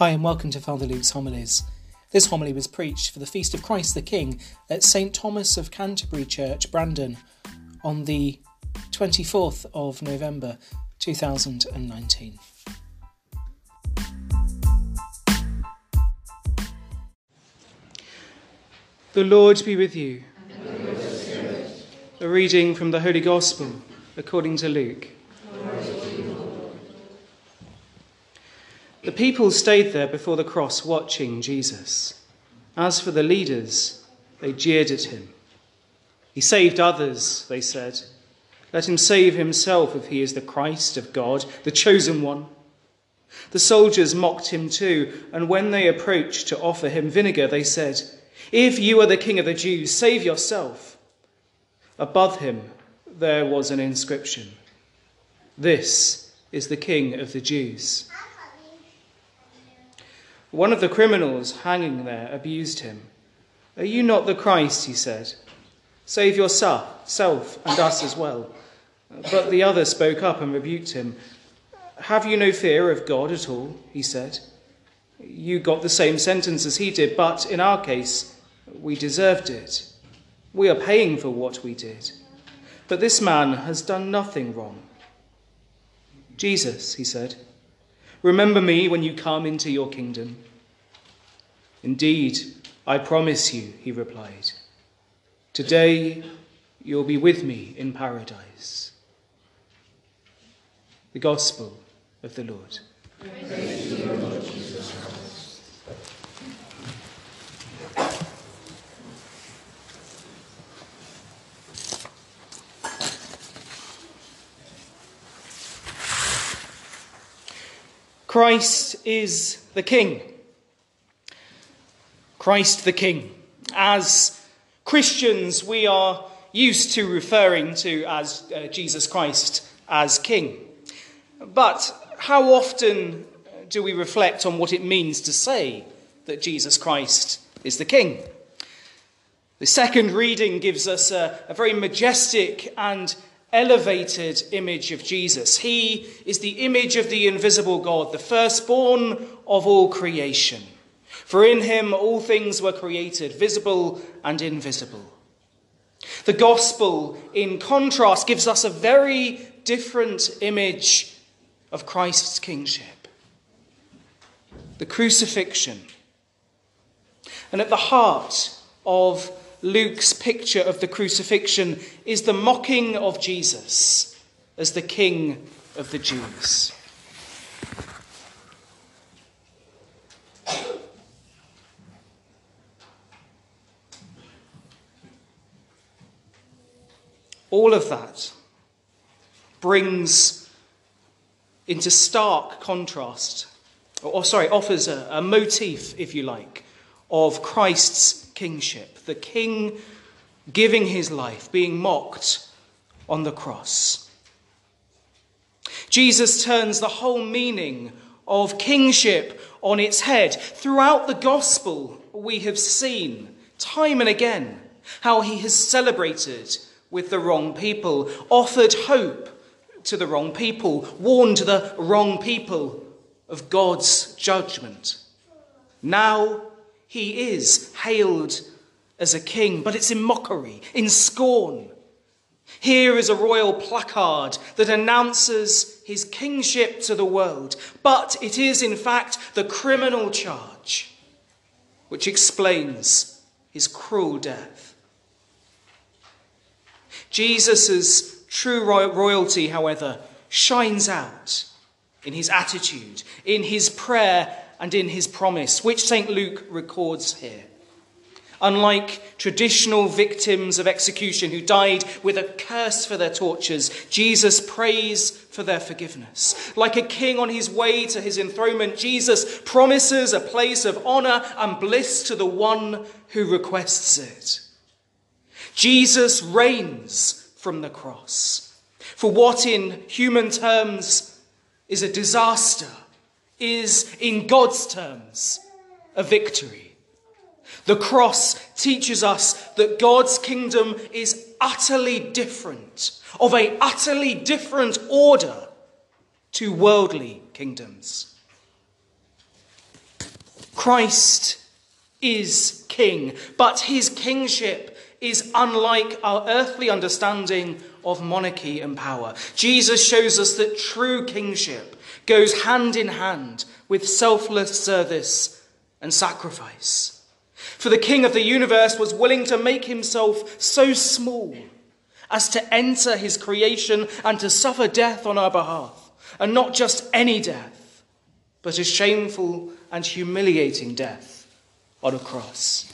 Hi, and welcome to Father Luke's Homilies. This homily was preached for the Feast of Christ the King at St Thomas of Canterbury Church, Brandon, on the 24th of November 2019. The Lord be with you. A reading from the Holy Gospel according to Luke. The people stayed there before the cross watching Jesus. As for the leaders, they jeered at him. He saved others, they said. Let him save himself if he is the Christ of God, the chosen one. The soldiers mocked him too, and when they approached to offer him vinegar, they said, If you are the king of the Jews, save yourself. Above him there was an inscription This is the king of the Jews. One of the criminals hanging there abused him. Are you not the Christ? he said. Save yourself and us as well. But the other spoke up and rebuked him. Have you no fear of God at all? he said. You got the same sentence as he did, but in our case, we deserved it. We are paying for what we did. But this man has done nothing wrong. Jesus, he said, Remember me when you come into your kingdom. Indeed, I promise you, he replied. Today you'll be with me in paradise. The Gospel of the Lord. Christ is the King. Christ the King. As Christians, we are used to referring to as uh, Jesus Christ as King. But how often do we reflect on what it means to say that Jesus Christ is the King? The second reading gives us a, a very majestic and elevated image of Jesus. He is the image of the invisible God, the firstborn of all creation. For in him all things were created, visible and invisible. The gospel, in contrast, gives us a very different image of Christ's kingship the crucifixion. And at the heart of Luke's picture of the crucifixion is the mocking of Jesus as the King of the Jews. All of that brings into stark contrast, or, or sorry, offers a, a motif, if you like, of Christ's kingship. The king giving his life, being mocked on the cross. Jesus turns the whole meaning of kingship on its head. Throughout the gospel, we have seen time and again how he has celebrated with the wrong people, offered hope to the wrong people, warned the wrong people of God's judgment. Now he is hailed as a king, but it's in mockery, in scorn. Here is a royal placard that announces his kingship to the world, but it is in fact the criminal charge which explains his cruel death. Jesus' true royalty, however, shines out in his attitude, in his prayer, and in his promise, which St. Luke records here. Unlike traditional victims of execution who died with a curse for their tortures, Jesus prays for their forgiveness. Like a king on his way to his enthronement, Jesus promises a place of honor and bliss to the one who requests it. Jesus reigns from the cross. For what in human terms is a disaster is, in God's terms, a victory. The cross teaches us that God's kingdom is utterly different, of a utterly different order to worldly kingdoms. Christ is king, but his kingship is unlike our earthly understanding of monarchy and power. Jesus shows us that true kingship goes hand in hand with selfless service and sacrifice. For the King of the universe was willing to make himself so small as to enter his creation and to suffer death on our behalf, and not just any death, but a shameful and humiliating death on a cross.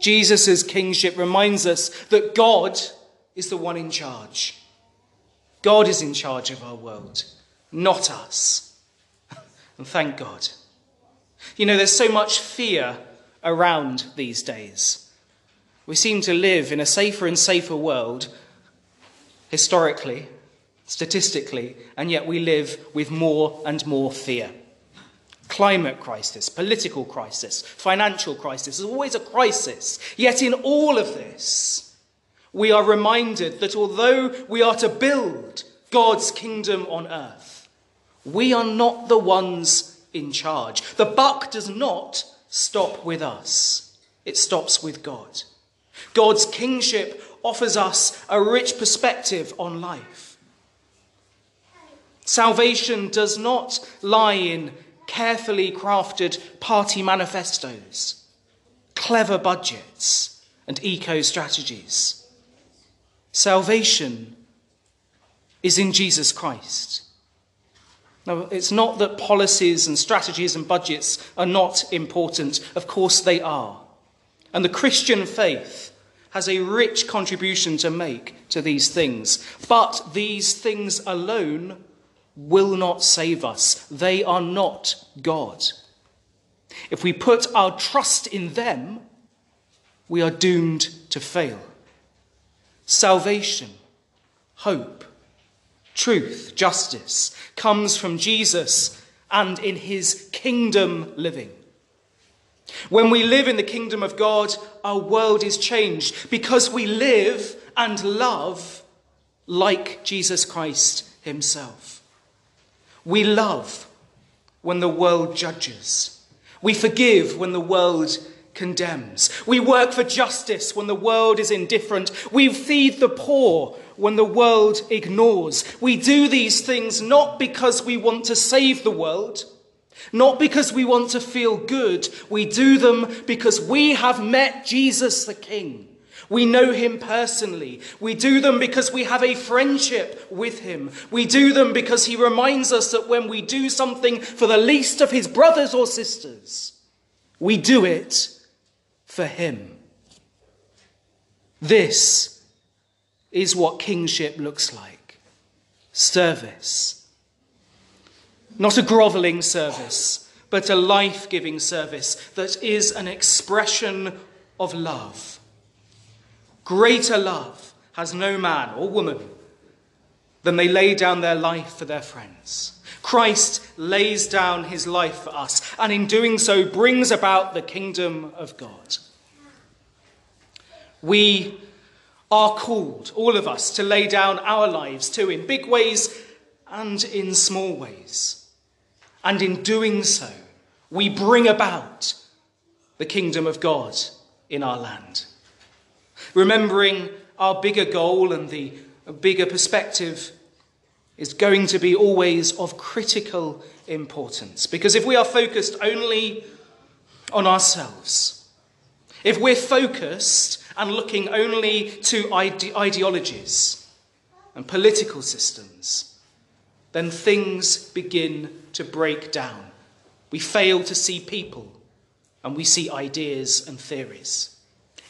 Jesus' kingship reminds us that God is the one in charge. God is in charge of our world, not us. And thank God. You know, there's so much fear around these days. We seem to live in a safer and safer world, historically, statistically, and yet we live with more and more fear. Climate crisis, political crisis, financial crisis, there's always a crisis. Yet in all of this, we are reminded that although we are to build God's kingdom on earth, we are not the ones in charge. The buck does not stop with us, it stops with God. God's kingship offers us a rich perspective on life. Salvation does not lie in carefully crafted party manifestos, clever budgets, and eco strategies. Salvation is in Jesus Christ. Now, it's not that policies and strategies and budgets are not important. Of course, they are. And the Christian faith has a rich contribution to make to these things. But these things alone will not save us, they are not God. If we put our trust in them, we are doomed to fail. Salvation, hope, truth, justice comes from Jesus and in his kingdom living. When we live in the kingdom of God, our world is changed because we live and love like Jesus Christ himself. We love when the world judges. We forgive when the world condemns. We work for justice when the world is indifferent. We feed the poor when the world ignores. We do these things not because we want to save the world, not because we want to feel good. We do them because we have met Jesus the King. We know him personally. We do them because we have a friendship with him. We do them because he reminds us that when we do something for the least of his brothers or sisters, we do it for him. This is what kingship looks like service. Not a groveling service, but a life giving service that is an expression of love. Greater love has no man or woman than they lay down their life for their friends. Christ lays down his life for us, and in doing so brings about the kingdom of God. We are called, all of us, to lay down our lives too, in big ways and in small ways. And in doing so, we bring about the kingdom of God in our land. Remembering our bigger goal and the bigger perspective is going to be always of critical importance. Because if we are focused only on ourselves, if we're focused and looking only to ide- ideologies and political systems, then things begin to break down. We fail to see people and we see ideas and theories.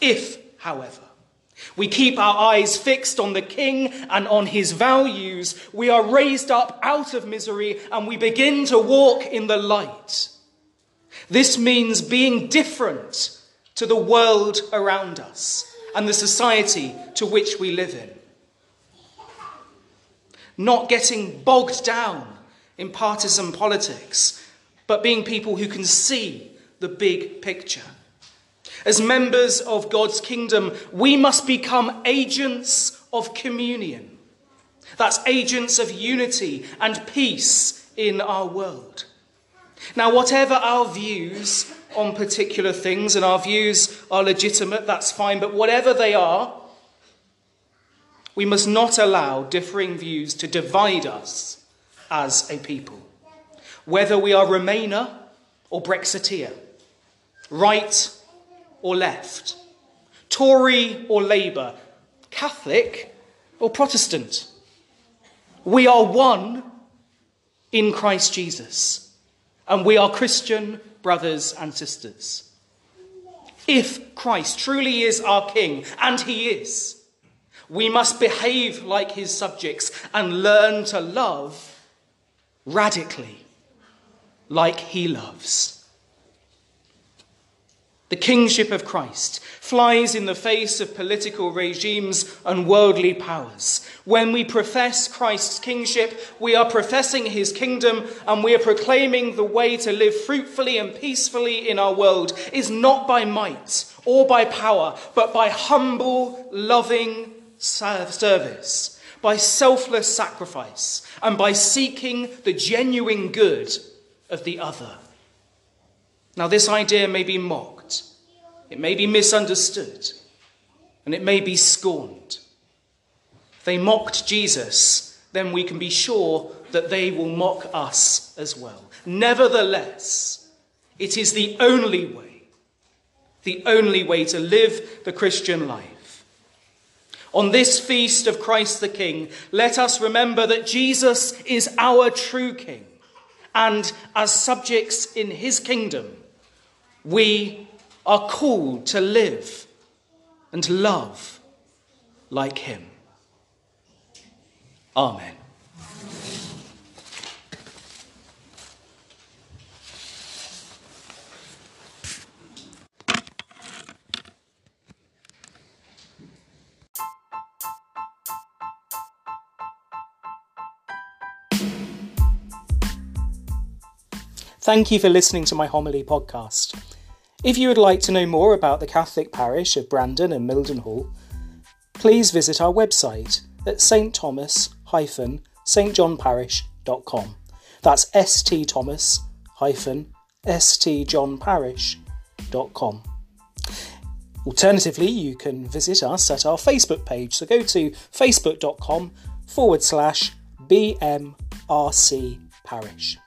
If, however, we keep our eyes fixed on the King and on his values. We are raised up out of misery and we begin to walk in the light. This means being different to the world around us and the society to which we live in. Not getting bogged down in partisan politics, but being people who can see the big picture. As members of God's kingdom, we must become agents of communion. That's agents of unity and peace in our world. Now, whatever our views on particular things, and our views are legitimate, that's fine, but whatever they are, we must not allow differing views to divide us as a people. Whether we are Remainer or Brexiteer, right or left, Tory or Labour, Catholic or Protestant. We are one in Christ Jesus, and we are Christian brothers and sisters. If Christ truly is our King, and He is, we must behave like His subjects and learn to love radically, like He loves. The kingship of Christ flies in the face of political regimes and worldly powers. When we profess Christ's kingship, we are professing his kingdom and we are proclaiming the way to live fruitfully and peacefully in our world is not by might or by power, but by humble, loving service, by selfless sacrifice, and by seeking the genuine good of the other. Now, this idea may be mocked, it may be misunderstood, and it may be scorned. If they mocked Jesus, then we can be sure that they will mock us as well. Nevertheless, it is the only way, the only way to live the Christian life. On this feast of Christ the King, let us remember that Jesus is our true King, and as subjects in his kingdom, we are called to live and love like him. Amen. Thank you for listening to my homily podcast. If you would like to know more about the Catholic parish of Brandon and Mildenhall, please visit our website at stthomas-stjohnparish.com. That's stthomas-stjohnparish.com. Alternatively, you can visit us at our Facebook page. So go to facebook.com forward slash BMRC Parish.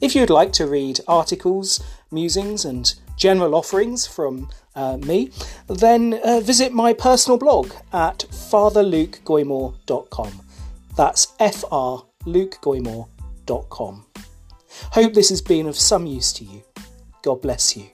If you'd like to read articles, musings, and general offerings from uh, me, then uh, visit my personal blog at fatherlukegoymore.com. That's frlukegoymore.com. Hope this has been of some use to you. God bless you.